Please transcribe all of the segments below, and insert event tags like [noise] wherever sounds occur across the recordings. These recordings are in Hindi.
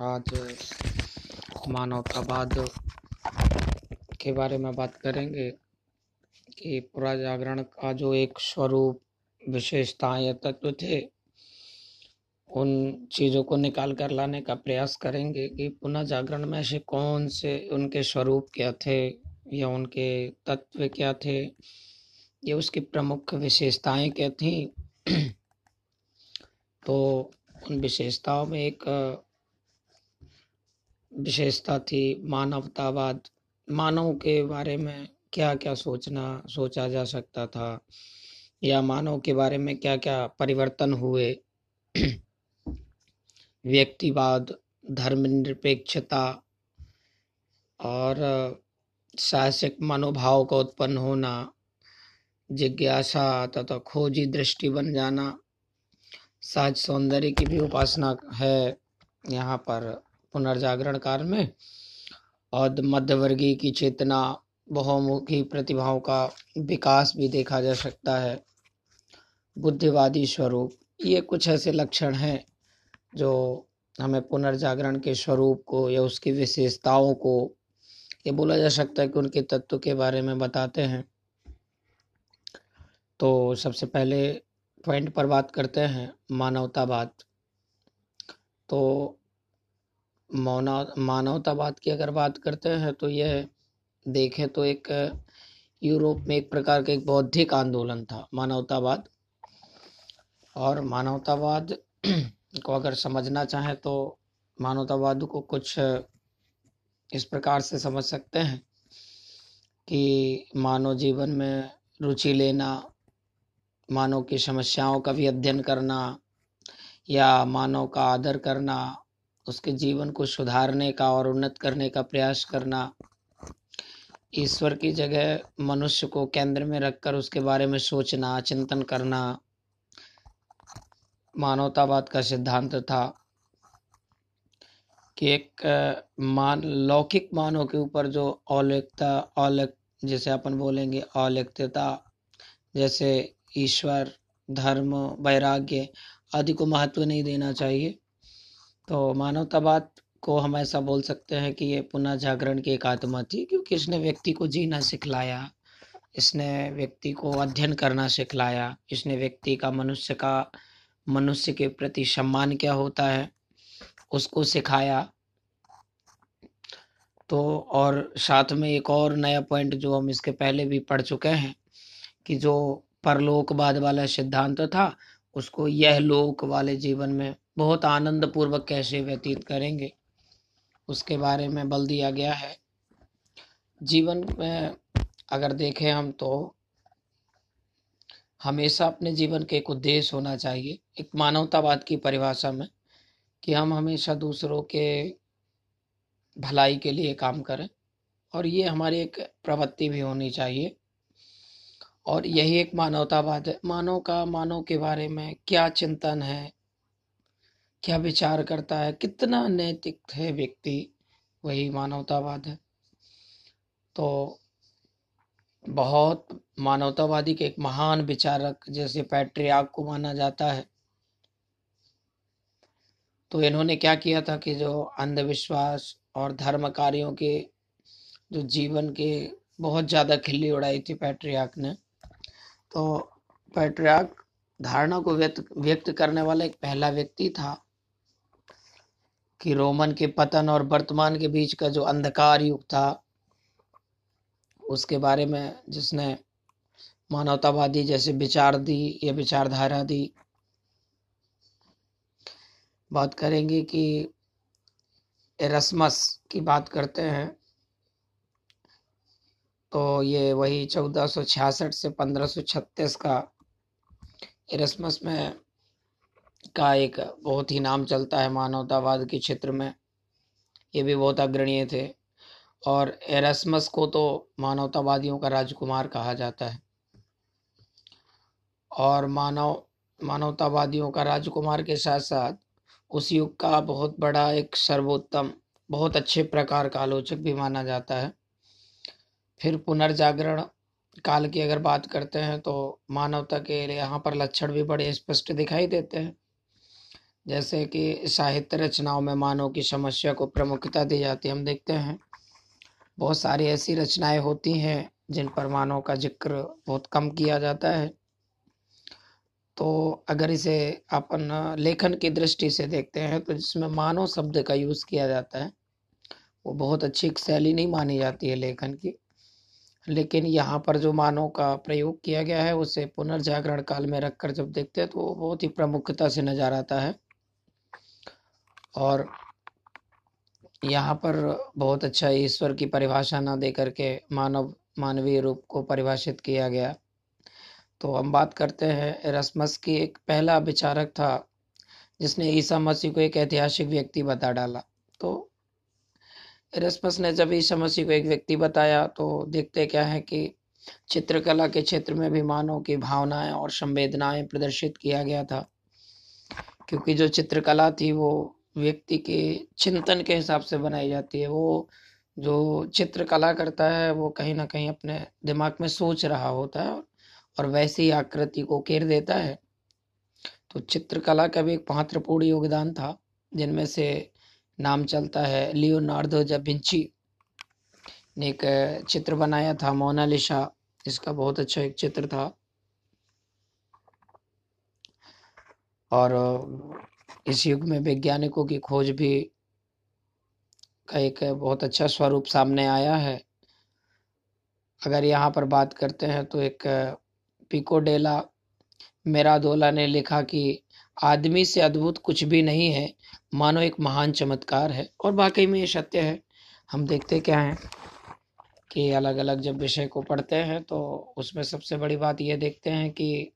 आज मानवतावाद के बारे में बात करेंगे कि पूरा जागरण का जो एक स्वरूप, विशेषताएँ या तत्व थे, उन चीज़ों को निकाल कर लाने का प्रयास करेंगे कि पुनः जागरण में ऐसे कौन से उनके स्वरूप क्या थे या उनके तत्व क्या थे, या उसकी प्रमुख विशेषताएँ क्या थी। [clears throat] तो उन विशेषताओं में एक विशेषता थी मानवतावाद, मानव के बारे में क्या क्या सोचना, सोचा जा सकता था? या मानव के बारे में क्या क्या परिवर्तन हुए? व्यक्तिवाद, धर्मनिरपेक्षता और, साहसिक मनोभाव का उत्पन्न होना, जिज्ञासा तथा खोजी दृष्टि बन जाना सहज सौंदर्य की भी उपासना है, यहाँ पर। पुनर्जागरण काल में। और मध्यवर्गीय की चेतना, बहुमुखी प्रतिभाओं का विकास भी देखा जा सकता है। बुद्धिवादी स्वरूप, ये कुछ ऐसे लक्षण हैं जो हमें पुनर्जागरण के स्वरूप को या उसकी विशेषताओं को, ये बोला जा सकता है कि उनके तत्व के बारे में बताते हैं। तो सबसे पहले पॉइंट पर बात करते हैं, मानवतावाद। तो मौना, मानवतावाद की अगर बात करते हैं तो यह देखें तो एक, यूरोप में एक प्रकार का एक बौद्धिक आंदोलन था, मानवतावाद। और मानवतावाद [clears throat] को अगर समझना चाहें तो मानवतावाद को कुछ इस प्रकार से समझ सकते हैं कि मानव जीवन में रुचि लेना, मानव की समस्याओं का भी अध्ययन करना, या मानव का आदर करना उसके जीवन को सुधारने का और उन्नत करने का प्रयास करना। ईश्वर की जगह मनुष्य को केंद्र में रखकर उसके बारे में सोचना, चिंतन करना, मानवतावाद का सिद्धांत था कि एक मान, लौकिक मानव के ऊपर जो औलिकता औलिक जैसे अपन बोलेंगे औलिकता जैसे ईश्वर, धर्म, वैराग्य आदि को महत्व नहीं देना चाहिए। तो मानवतावाद को हम ऐसा बोल सकते हैं कि ये पुनः जागरण की एक आत्मा थी, क्योंकि इसने व्यक्ति को जीना सिखलाया, इसने व्यक्ति को अध्ययन करना सिखलाया, इसने व्यक्ति का मनुष्य का, मनुष्य के प्रति सम्मान क्या होता है, उसको सिखाया। तो और साथ में एक और नया पॉइंट जो हम इसके पहले भी पढ़ चुके हैं कि जो परलोकवाद वाला सिद्धांत था, उसको यह लोक वाले जीवन में बहुत आनंद पूर्वक कैसे व्यतीत करेंगे, उसके बारे में बल दिया गया है। जीवन में अगर देखें हम तो हमेशा अपने जीवन के एक उद्देश्य होना चाहिए, एक मानवतावाद की परिभाषा में, कि हम हमेशा दूसरों के भलाई के लिए काम करें, और ये हमारी एक प्रवृत्ति भी होनी चाहिए। और यही एक मानवतावाद है। मानव का, मानव के बारे में क्या चिंतन है क्या विचार करता है? कितना नैतिक है व्यक्ति? वही मानवतावाद है। तो बहुत मानवतावादी के एक महान विचारक जैसे पैट्रियाक को माना जाता है। तो इन्होंने क्या किया था कि जो अंधविश्वास और धर्म कार्यों के जो जीवन के बहुत ज़्यादा खिल्ली उड़ाई थी पैट्रियाक ने। तो पैट्रियाक धारणा को व्यक्त व्यक्त करने वाला एक पहला व्यक्ति था। कि रोमन के पतन और वर्तमान के बीच का जो अंधकार युग था, उसके बारे में जिसने मानवतावादी जैसे विचार दी या विचारधारा दी। बात करेंगे कि एरसमस की बात करते हैं तो ये वही चौदह से पंद्रह का एरसमस में का एक बहुत ही नाम चलता है मानवतावाद के क्षेत्र में। ये भी बहुत अग्रणीय थे। और एरसमस को तो मानवतावादियों का राजकुमार कहा जाता है। और मानव, मानवतावादियों का राजकुमार के साथ साथ उस युग का बहुत बड़ा एक सर्वोत्तम, बहुत अच्छे प्रकार का आलोचक भी माना जाता है। फिर पुनर्जागरण काल की अगर बात करते हैं तो मानवता के यहाँ पर लक्षण भी बड़े स्पष्ट दिखाई देते हैं। जैसे कि साहित्य रचनाओं में मानव की समस्या को प्रमुखता दी जाती है। हम देखते हैं, बहुत सारी ऐसी रचनाएँ होती हैं जिन पर मानव का ज़िक्र बहुत कम किया जाता है। तो अगर इसे अपन लेखन की दृष्टि से देखते हैं तो जिसमें मानव शब्द का यूज़ किया जाता है, वो बहुत अच्छी शैली नहीं मानी जाती है लेखन की। लेकिन यहाँ पर जो मानव का प्रयोग किया गया है, उसे पुनर्जागरण काल में रखकर जब देखते हैं तो वो बहुत ही प्रमुखता से नज़र आता है। और यहाँ पर बहुत अच्छा ईश्वर की परिभाषा ना दे करके मानव, मानवीय रूप को परिभाषित किया गया। तो हम बात करते हैं रसमस की एक पहला विचारक था, जिसने ईसा मसीह को एक ऐतिहासिक व्यक्ति बता डाला। तो एरस्मस ने जब ईसा मसीह को एक व्यक्ति बताया तो देखते क्या है कि चित्रकला के क्षेत्र में भी मानव की भावनाएँ और संवेदनाएँ प्रदर्शित किया गया था, क्योंकि जो चित्रकला थी वो व्यक्ति के चिंतन के हिसाब से बनाई जाती है। वो जो चित्रकला करता है, वो कहीं ना कहीं अपने दिमाग में सोच रहा होता है और वैसी आकृति को केर देता है। तो चित्रकला का भी एक महत्वपूर्ण योगदान था, जिनमें से नाम चलता है लियोनार्डो दा विंची ने एक चित्र बनाया था मोनालिशा इसका बहुत अच्छा एक चित्र था। और इस युग में वैज्ञानिकों की खोज भी का एक बहुत अच्छा स्वरूप सामने आया है। अगर यहाँ पर बात करते हैं तो एक पिकोडेला मेरादोला ने लिखा कि आदमी से अद्भुत कुछ भी नहीं है, मानो एक महान चमत्कार है। और वाकई में ये सत्य है। हम देखते क्या हैं कि अलग अलग जब विषय को पढ़ते हैं तो उसमें सबसे बड़ी बात ये देखते हैं कि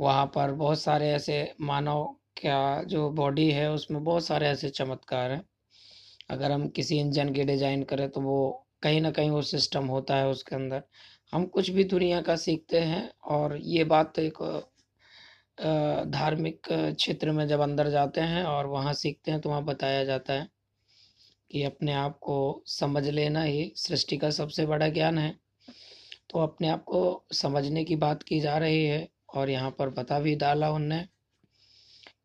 वहाँ पर बहुत सारे ऐसे मानव क्या जो बॉडी है, उसमें बहुत सारे ऐसे चमत्कार हैं। अगर हम किसी इंजन की डिज़ाइन करें तो वो कहीं ना कहीं वो सिस्टम होता है उसके अंदर। हम कुछ भी दुनिया का सीखते हैं और ये बात एक धार्मिक क्षेत्र में जब अंदर जाते हैं और वहाँ सीखते हैं तो वहाँ बताया जाता है कि अपने आप को समझ लेना ही सृष्टि का सबसे बड़ा ज्ञान है। तो अपने आप को समझने की बात की जा रही है और यहाँ पर बता भी डाला उनने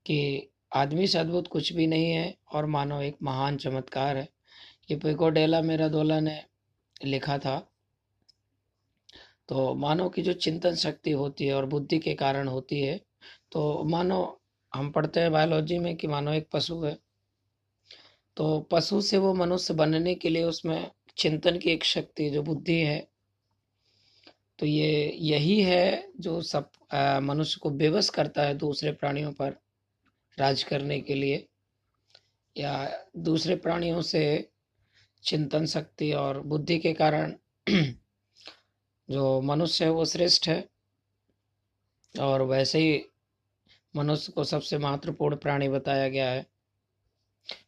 कि आदमी से अद्भुत कुछ भी नहीं है और मानो एक महान चमत्कार है। ये पेकोडेला मेरा दोला ने लिखा था। तो मानव की जो चिंतन शक्ति होती है और बुद्धि के कारण होती है तो मानो हम पढ़ते हैं बायोलॉजी में कि मानो एक पशु है। तो पशु से वो मनुष्य बनने के लिए उसमें चिंतन की एक शक्ति, जो बुद्धि है तो ये यही है जो सब मनुष्य को बेबस करता है दूसरे प्राणियों पर राज करने के लिए, या दूसरे प्राणियों से चिंतन शक्ति और बुद्धि के कारण [clears throat] जो मनुष्य है वो श्रेष्ठ है। और वैसे ही मनुष्य को सबसे महत्वपूर्ण प्राणी बताया गया है,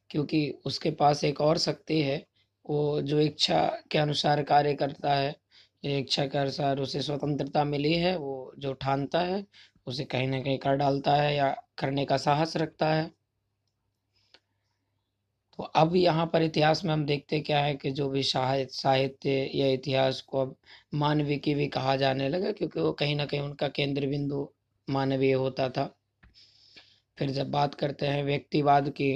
क्योंकि उसके पास एक और शक्ति है, वो जो इच्छा के अनुसार कार्य करता है इच्छा के अनुसार उसे स्वतंत्रता मिली है, वो जो ठानता है, उसे कहीं ना कहीं कर डालता है या करने का साहस रखता है। तो अब यहाँ पर इतिहास में हम देखते क्या है कि जो भी साहित्य या इतिहास को अब मानवीय की भी कहा जाने लगा क्योंकि वो कहीं ना कहीं उनका केंद्र बिंदु मानवीय होता था। फिर जब बात करते हैं व्यक्तिवाद की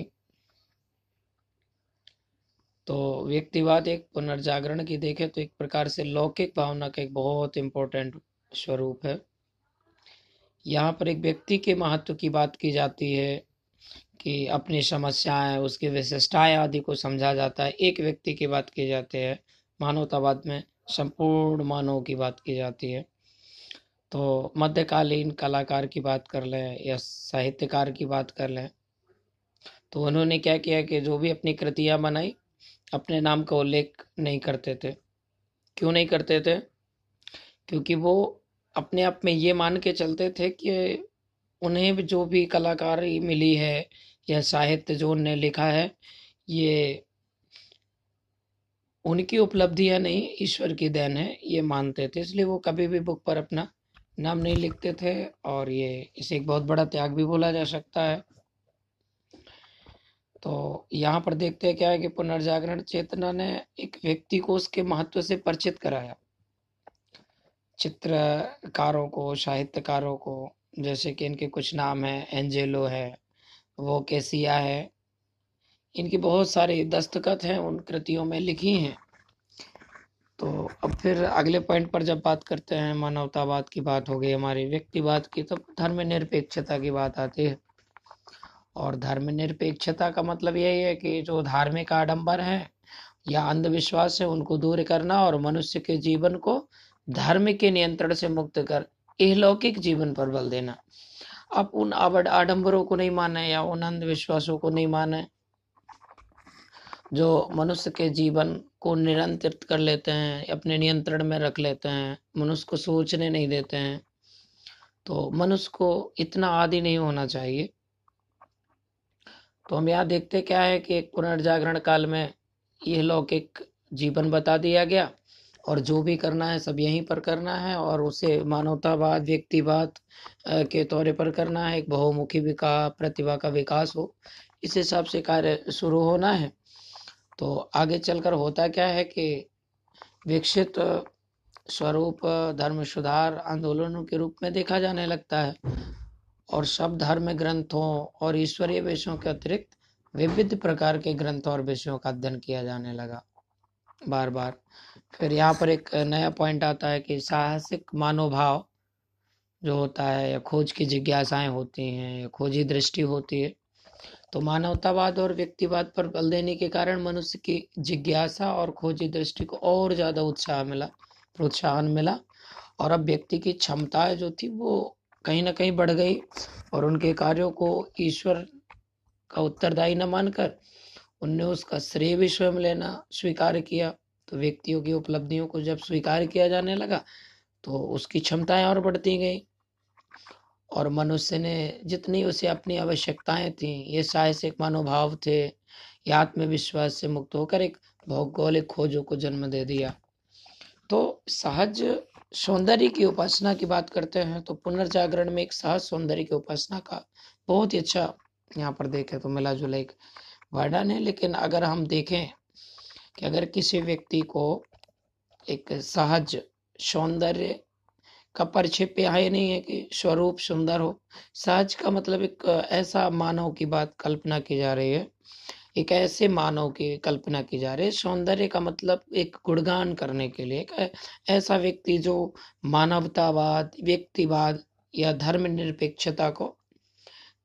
तो व्यक्तिवाद एक पुनर्जागरण की देखे तो एक प्रकार से लौकिक भावना का एक बहुत इम्पोर्टेंट स्वरूप है। यहाँ पर एक व्यक्ति के महत्व की बात की जाती है कि अपनी समस्याएँ, उसकी विशिष्टाएँ आदि को समझा जाता है। एक व्यक्ति की बात की जाती है, मानवतावाद में संपूर्ण मानव की बात की जाती है। तो मध्यकालीन कलाकार की बात कर लें या साहित्यकार की बात कर लें तो उन्होंने क्या किया कि जो भी अपनी कृतियाँ बनाई अपने नाम का उल्लेख नहीं करते थे। क्यों नहीं करते थे? क्योंकि वो अपने आप में ये मान के चलते थे कि उन्हें जो भी कलाकारी मिली है या साहित्य जो उनने लिखा है, ये उनकी उपलब्धियाँ नहीं, ईश्वर की देन है, ये मानते थे। इसलिए वो कभी भी बुक पर अपना नाम नहीं लिखते थे और ये इसे एक बहुत बड़ा त्याग भी बोला जा सकता है। तो यहाँ पर देखते हैं क्या है कि पुनर्जागरण चेतना ने एक व्यक्ति को उसके महत्व से परिचित कराया। चित्रकारों को, साहित्यकारों को, जैसे कि इनके कुछ नाम हैं, एंजेलो है, वो केसिया है, इनकी बहुत सारी दस्तखत हैं, उन कृतियों में लिखी हैं। तो अब फिर अगले पॉइंट पर जब बात करते हैं, मानवतावाद की बात हो गई, हमारी व्यक्तिवाद की तो धर्म निरपेक्षता की बात आती है। और धर्म निरपेक्षता का मतलब यही है कि जो धार्मिक आडंबर है या अंधविश्वास है, उनको दूर करना और मनुष्य के जीवन को धर्म के नियंत्रण से मुक्त कर, इहलौकिक जीवन पर बल देना। आप उन आडंबरों को नहीं माने या उन अंधविश्वासों को नहीं माने जो मनुष्य के जीवन को निरंतरित कर लेते हैं, अपने नियंत्रण में रख लेते हैं, मनुष्य को सोचने नहीं देते हैं तो मनुष्य को इतना आदि नहीं होना चाहिए। तो हम यहाँ देखते क्या है कि एक पुनर्जागरण काल में यह लौकिक जीवन बता दिया गया और जो भी करना है सब यहीं पर करना है और उसे मानवतावाद, व्यक्तिवाद के तौर पर करना है, एक बहुमुखी विकास प्रतिभा का विकास हो, इस हिसाब से कार्य शुरू होना है। तो आगे चलकर होता क्या है कि विकसित स्वरूप धर्म सुधार आंदोलनों के रूप में देखा जाने लगता है। और सब धर्म ग्रंथों और ईश्वरीय विषयों के अतिरिक्त विविध प्रकार के ग्रंथों और विषयों का अध्ययन किया जाने लगा। बार बार फिर यहाँ पर एक नया पॉइंट आता है कि साहसिक मानोभाव जो होता है या खोज की जिज्ञासाएँ होती हैं या खोजी दृष्टि होती है तो मानवतावाद और व्यक्तिवाद पर बल देने के कारण मनुष्य की जिज्ञासा और खोजी दृष्टि को और ज़्यादा उत्साह मिला, प्रोत्साहन मिला और अब व्यक्ति की क्षमताएँ जो थी वो कहीं ना कहीं बढ़ गई और उनके कार्यों को ईश्वर का उत्तरदायी न मानकर उनने उसका श्रेय भी स्वयं लेना स्वीकार किया। तो व्यक्तियों की उपलब्धियों को जब स्वीकार किया जाने लगा तो उसकी क्षमताएँ और बढ़ती गई। और मनुष्य ने जितनी उसे अपनी आवश्यकताएँ थी, ये साहसिक मनोभाव थे, या आत्मविश्वास से मुक्त होकर एक भौगोलिक खोजों को जन्म दे दिया। तो सहज सौंदर्य की उपासना की बात करते हैं तो पुनर्जागरण में एक सहज सौंदर्य की उपासना का बहुत ही अच्छा यहाँ पर देखें तो मिला जुला एक वर्णन है। लेकिन अगर हम देखें कि अगर किसी व्यक्ति को एक सहज सौंदर्य का परिक्षेप यहाँ नहीं है कि स्वरूप सुंदर हो, सहज का मतलब एक ऐसा मानव की बात कल्पना की जा रही है एक ऐसे मानव की कल्पना की जा रही है, सौंदर्य का मतलब एक गुणगान करने के लिए, एक ऐसा व्यक्ति जो मानवतावाद, व्यक्तिवाद या धर्म निरपेक्षता को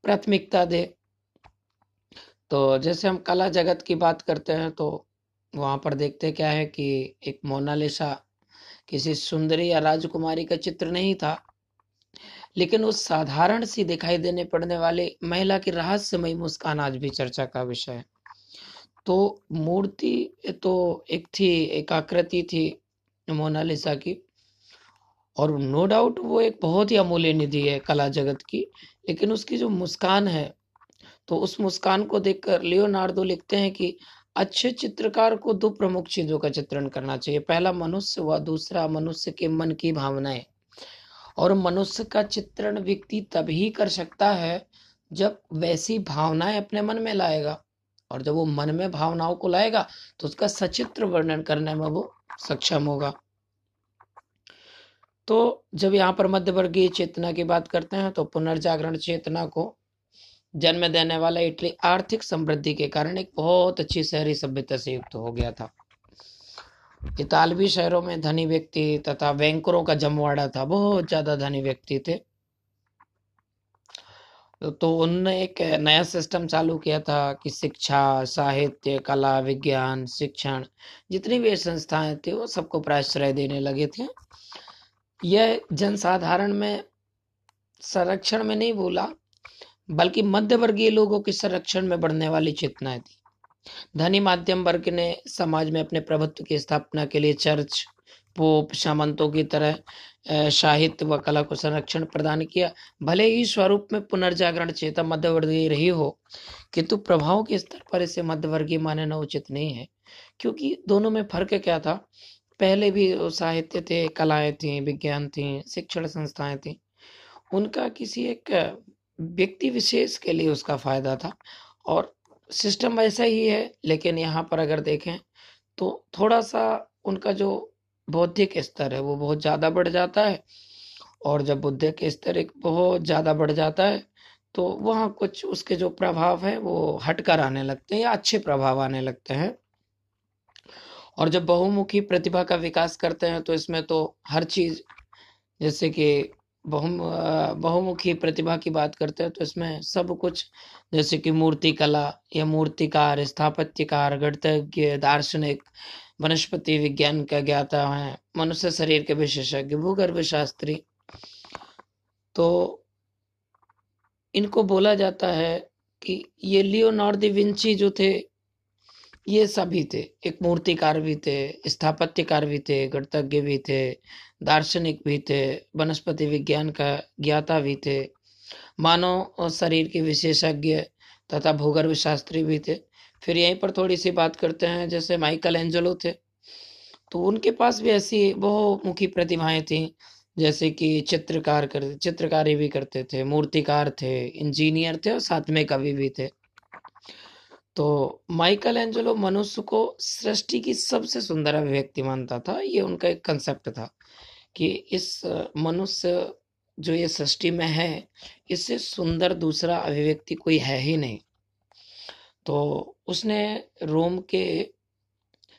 प्राथमिकता दे। तो जैसे हम कला जगत की बात करते हैं तो वहाँ पर देखते क्या है कि एक मोनालिसा किसी सुंदरी या राजकुमारी का चित्र नहीं था, लेकिन उस साधारण सी दिखाई देने पड़ने वाले महिला की रहस्यमयी मुस्कान आज भी चर्चा का विषय है। तो मूर्ति तो एक थी, एक आकृति थी मोनालिसा की। और नो डाउट वो एक बहुत ही अमूल्य निधि है कला जगत की, लेकिन उसकी जो मुस्कान है तो उस मुस्कान को देखकर लियोनार्डो लिखते हैं कि अच्छे चित्रकार को दो प्रमुख चीज़ों का चित्रण करना चाहिए। पहला, मनुष्य व दूसरा, मनुष्य के मन की भावनाएँ। और मनुष्य का चित्रण व्यक्ति तभी कर सकता है जब वैसी भावनाएँ अपने मन में लाएगा। और जब वो मन में भावनाओं को लाएगा तो उसका सचित्र वर्णन करने में वो सक्षम होगा। तो जब यहाँ पर मध्यवर्गीय चेतना की बात करते हैं तो पुनर्जागरण चेतना को जन्म देने वाला इटली आर्थिक समृद्धि के कारण एक बहुत अच्छी शहरी सभ्यता से युक्त हो गया था। इतालवी शहरों में धनी व्यक्ति तथा बैंकरों का जमवाड़ा था, बहुत ज़्यादा धनी व्यक्ति थे। तो उनने एक नया सिस्टम चालू किया था कि शिक्षा, साहित्य, कला, विज्ञान, शिक्षण, जितनी भी संस्थाएँ थी, वो सबको प्राश्रय देने लगे थे। यह जनसाधारण में संरक्षण में नहीं बोला, बल्कि मध्य वर्गीय लोगों के संरक्षण में बढ़ने वाली चेतनाएँ थी। धनी माध्यम वर्ग ने समाज में अपने प्रभुत्व की स्थापना के लिए चर्च पोप सामंतों की तरह साहित्य व कला को संरक्षण प्रदान किया। भले ही स्वरूप में पुनर्जागरण चेता मध्यवर्गीय रही हो, किंतु प्रभाव के स्तर पर इसे मध्यवर्गीय मानना उचित नहीं है। क्योंकि दोनों में फ़र्क क्या था? पहले भी साहित्य थे, कलाएँ थी, विज्ञान थी, शिक्षण संस्थाएँ थी। उनका किसी एक व्यक्ति विशेष के लिए उसका फ़ायदा था। और सिस्टम वैसा ही है, लेकिन यहाँ पर अगर देखें तो थोड़ा सा उनका जो बौद्धिक स्तर है, वो बहुत ज़्यादा बढ़ जाता है और जब बुद्ध के स्तर एक बहुत ज़्यादा बढ़ जाता है तो वहाँ कुछ उसके जो प्रभाव है, वो हटकर आने लगते हैं या अच्छे प्रभाव आने लगते हैं। और जब बहुमुखी प्रतिभा का विकास करते हैं तो इसमें तो हर चीज़, जैसे कि बहु बहुमुखी प्रतिभा की बात करते हैं तो इसमें सब कुछ, जैसे कि मूर्ति कला या मूर्तिकार, स्थापत्यकार, गणतज्ञ, दार्शनिक वनस्पति विज्ञान का ज्ञाता है, मनुष्य शरीर के विशेषज्ञ, भूगर्भ शास्त्री। तो इनको बोला जाता है कि ये लियोनार्ड विंची जो थे, ये सभी थे। एक मूर्तिकार भी थे, स्थापत्यकार भी थे, गणतज्ञ भी थे, दार्शनिक भी थे, वनस्पति विज्ञान का ज्ञाता भी थे। मानव और शरीर के विशेषज्ञ तथा भूगर्भ शास्त्री भी थे। फिर यहीं पर थोड़ी सी बात करते हैं, जैसे माइकल एंजलो थे। तो उनके पास भी ऐसी बहुमुखी प्रतिभाएँ थी, जैसे कि चित्रकार कर, चित्रकारी भी करते थे, मूर्तिकार थे, इंजीनियर थे और साथ में कवि भी थे। तो माइकल एंजलो मनुष्य को सृष्टि की सबसे सुंदर अभिव्यक्ति मानता था, ये उनका एक कंसेप्ट था कि इस मनुष्य जो ये सृष्टि में है, इससे सुंदर दूसरा अभिव्यक्ति कोई है ही नहीं। तो उसने रोम के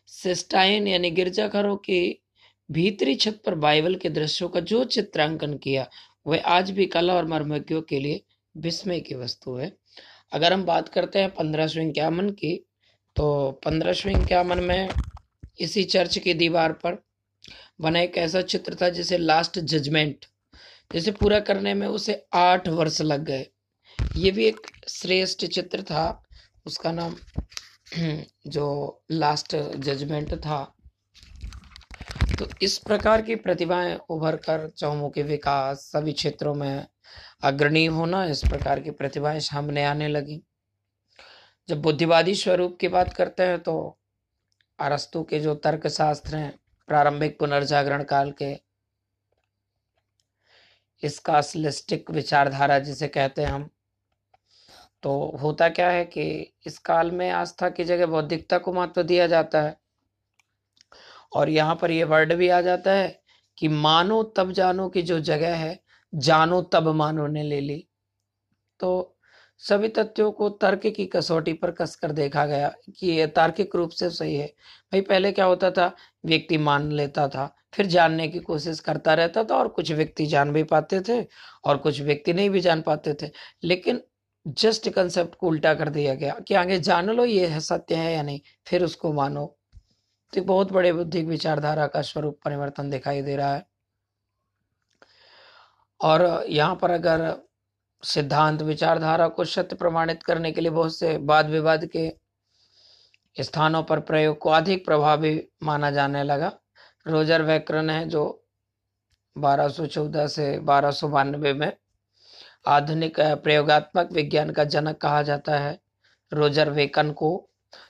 सिस्टाइन यानी गिरजाघरों की भीतरी छत पर बाइबल के दृश्यों का जो चित्रांकन किया, वह आज भी कला और मर्मज्ञों के लिए विस्मय की वस्तु है। अगर हम बात करते हैं पंद्रहवीं इक्यावन की तो पंद्रहवीं इक्यावन में इसी चर्च की दीवार पर बना एक ऐसा चित्र था जिसे लास्ट जजमेंट जिसे पूरा करने में उसे आठ वर्ष लग गए। ये भी एक श्रेष्ठ चित्र था। उसका नाम, [clears throat] जो लास्ट जजमेंट था तो इस प्रकार की प्रतिभाएँ उभर कर चौमुखी विकास, सभी क्षेत्रों में अग्रणी होना, इस प्रकार की प्रतिभाएँ सामने आने लगी। जब बुद्धिवादी स्वरूप की बात करते हैं तो अरस्तु के जो तर्क शास्त्र हैं, प्रारंभिक पुनर्जागरण काल के, इसका विचारधारा जिसे कहते हैं हम तो होता क्या है कि इस काल में आस्था की जगह बौद्धिकता को महत्व दिया जाता है। और यहाँ पर यह वर्ड भी आ जाता है कि मानो तब जानो की जो जगह है, जानो तब मानो ने ले ली। तो सभी तथ्यों को तर्क की कसौटी पर कसकर देखा गया कि यह तार्किक रूप से सही है। भाई, पहले क्या होता था? व्यक्ति मान लेता था, फिर जानने की कोशिश करता रहता था और कुछ व्यक्ति जान भी पाते थे और कुछ व्यक्ति नहीं भी जान पाते थे। लेकिन जस्ट कंसेप्ट को उल्टा कर दिया गया कि आगे जान लो ये है, सत्य है या नहीं, फिर उसको मानो। तो बहुत बड़े बुद्धिक विचारधारा का स्वरूप परिवर्तन दिखाई दे रहा है। और यहाँ पर अगर सिद्धांत विचारधारा को सत्य प्रमाणित करने के लिए बहुत से वाद विवाद के स्थानों पर प्रयोग को अधिक प्रभावी माना जाने लगा। रोजर वैक्रन है जो 1214 से बारह में आधुनिक प्रयोगात्मक विज्ञान का जनक कहा जाता है। रोजर वेकन को,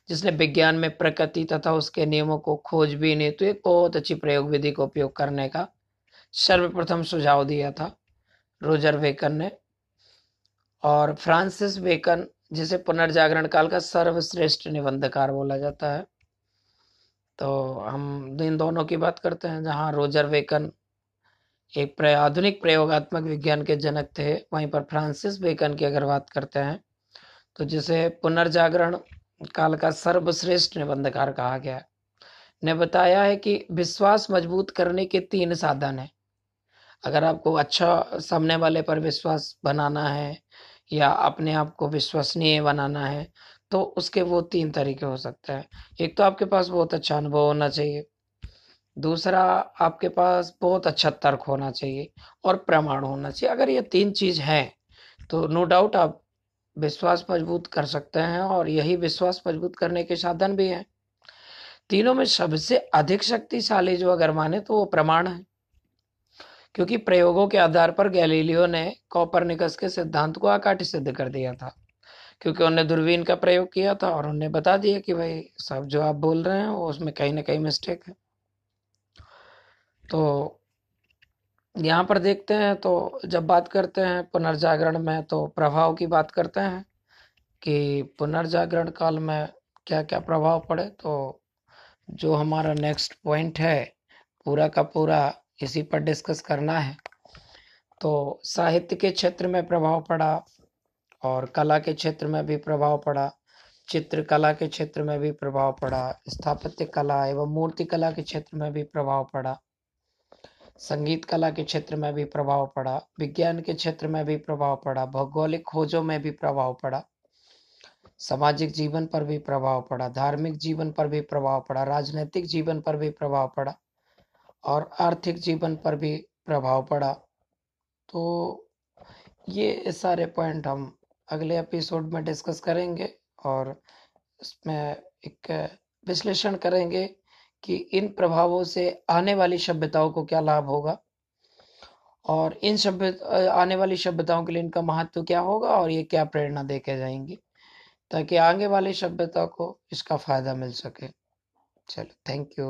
जिसने विज्ञान में प्रकृति तथा उसके नियमों को खोजबीन तो एक बहुत अच्छी प्रयोग विधि का उपयोग करने का सर्वप्रथम सुझाव दिया था रोजर वेकन ने। और फ्रांसिस वेकन, जिसे पुनर्जागरण काल का सर्वश्रेष्ठ निबंधकार बोला जाता है। तो हम इन दोनों की बात करते हैं, जहाँ रोजर वेकन एक प्र, आधुनिक प्रयोगात्मक विज्ञान के जनक थे। वहीं पर फ्रांसिस बेकन की अगर बात करते हैं तो जिसे पुनर्जागरण काल का सर्वश्रेष्ठ निबंधकार कहा गया ने बताया है कि विश्वास मज़बूत करने के तीन साधन है। अगर आपको अच्छा सामने वाले पर विश्वास बनाना है या अपने आप को विश्वसनीय बनाना है तो उसके वो तीन तरीके हो सकते हैं। एक तो आपके पास बहुत अच्छा अनुभव होना चाहिए। दूसरा, आपके पास बहुत अच्छा तर्क होना चाहिए और प्रमाण होना चाहिए। अगर ये तीन चीज़ है तो नो डाउट आप विश्वास मज़बूत कर सकते हैं और यही विश्वास मज़बूत करने के साधन भी हैं। तीनों में सबसे अधिक शक्तिशाली जो अगर माने तो वो प्रमाण है। क्योंकि प्रयोगों के आधार पर गैलीलियो ने कॉपरनिकस के सिद्धांत को आकाट सिद्ध कर दिया था। क्योंकि उन्होंने दूरबीन का प्रयोग किया था और उन्हें बता दिया कि भाई, सब जो आप बोल रहे हैं, वो उसमें कहीं ना कहीं मिस्टेक है। तो यहाँ पर देखते हैं तो जब बात करते हैं पुनर्जागरण में तो प्रभाव की बात करते हैं कि पुनर्जागरण काल में क्या क्या प्रभाव पड़े तो जो हमारा नेक्स्ट पॉइंट है, पूरा का पूरा इसी पर डिस्कस करना है। तो साहित्य के क्षेत्र में प्रभाव पड़ा और कला के क्षेत्र में भी प्रभाव पड़ा, चित्रकला के क्षेत्र में भी प्रभाव पड़ा, स्थापत्य कला एवं मूर्ति कला के क्षेत्र में भी प्रभाव पड़ा। संगीत कला के क्षेत्र में भी प्रभाव पड़ा, विज्ञान के क्षेत्र में भी प्रभाव पड़ा, भौगोलिक खोजों में भी प्रभाव पड़ा, सामाजिक जीवन पर भी प्रभाव पड़ा, धार्मिक जीवन पर भी प्रभाव पड़ा, राजनीतिक जीवन पर भी प्रभाव पड़ा और आर्थिक जीवन पर भी प्रभाव पड़ा। तो ये सारे पॉइंट हम अगले एपिसोड में डिस्कस करेंगे और इसमें एक विश्लेषण करेंगे कि इन प्रभावों से आने वाली सभ्यताओं को क्या लाभ होगा? और इन सभ्य, आने वाली सभ्यताओं के लिए इनका महत्व क्या होगा और ये क्या प्रेरणा देके जाएँगी ताकि आगे वाली सभ्यता को इसका फ़ायदा मिल सके। चलो थैंक यू